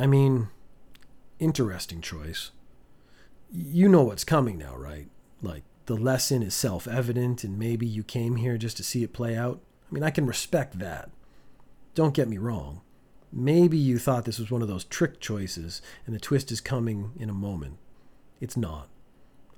I mean, interesting choice. You know what's coming now, right? Like, the lesson is self evident, and maybe you came here just to see it play out. I mean, I can respect that. Don't get me wrong. Maybe you thought this was one of those trick choices, and the twist is coming in a moment. It's not.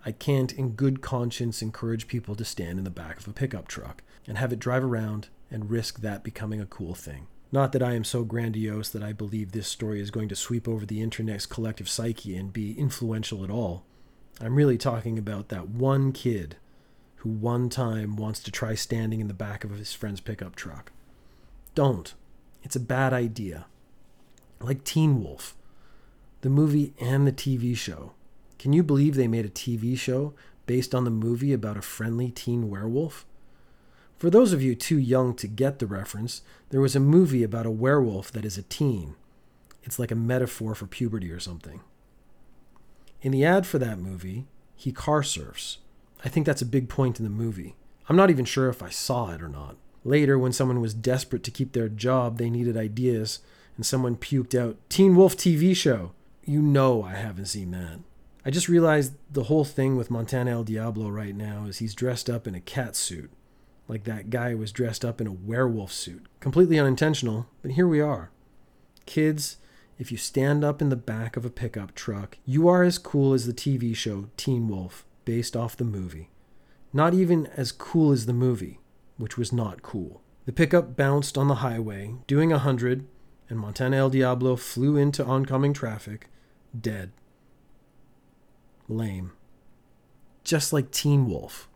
I can't, in good conscience, encourage people to stand in the back of a pickup truck and have it drive around and risk that becoming a cool thing. Not that I am so grandiose that I believe this story is going to sweep over the internet's collective psyche and be influential at all. I'm really talking about that one kid who one time wants to try standing in the back of his friend's pickup truck. Don't. It's a bad idea. Like Teen Wolf, the movie and the TV show. Can you believe they made a TV show based on the movie about a friendly teen werewolf? For those of you too young to get the reference, there was a movie about a werewolf that is a teen. It's like a metaphor for puberty or something. In the ad for that movie, he car surfs. I think that's a big point in the movie. I'm not even sure if I saw it or not. Later, when someone was desperate to keep their job, they needed ideas, and someone puked out, Teen Wolf TV show. You know I haven't seen that. I just realized the whole thing with Montana El Diablo right now is he's dressed up in a cat suit. Like that guy was dressed up in a werewolf suit. Completely unintentional, but here we are. Kids, if you stand up in the back of a pickup truck, you are as cool as the TV show Teen Wolf, based off the movie. Not even as cool as the movie, which was not cool. The pickup bounced on the highway, doing a hundred, and Montana El Diablo flew into oncoming traffic, dead lame. Just like Teen Wolf.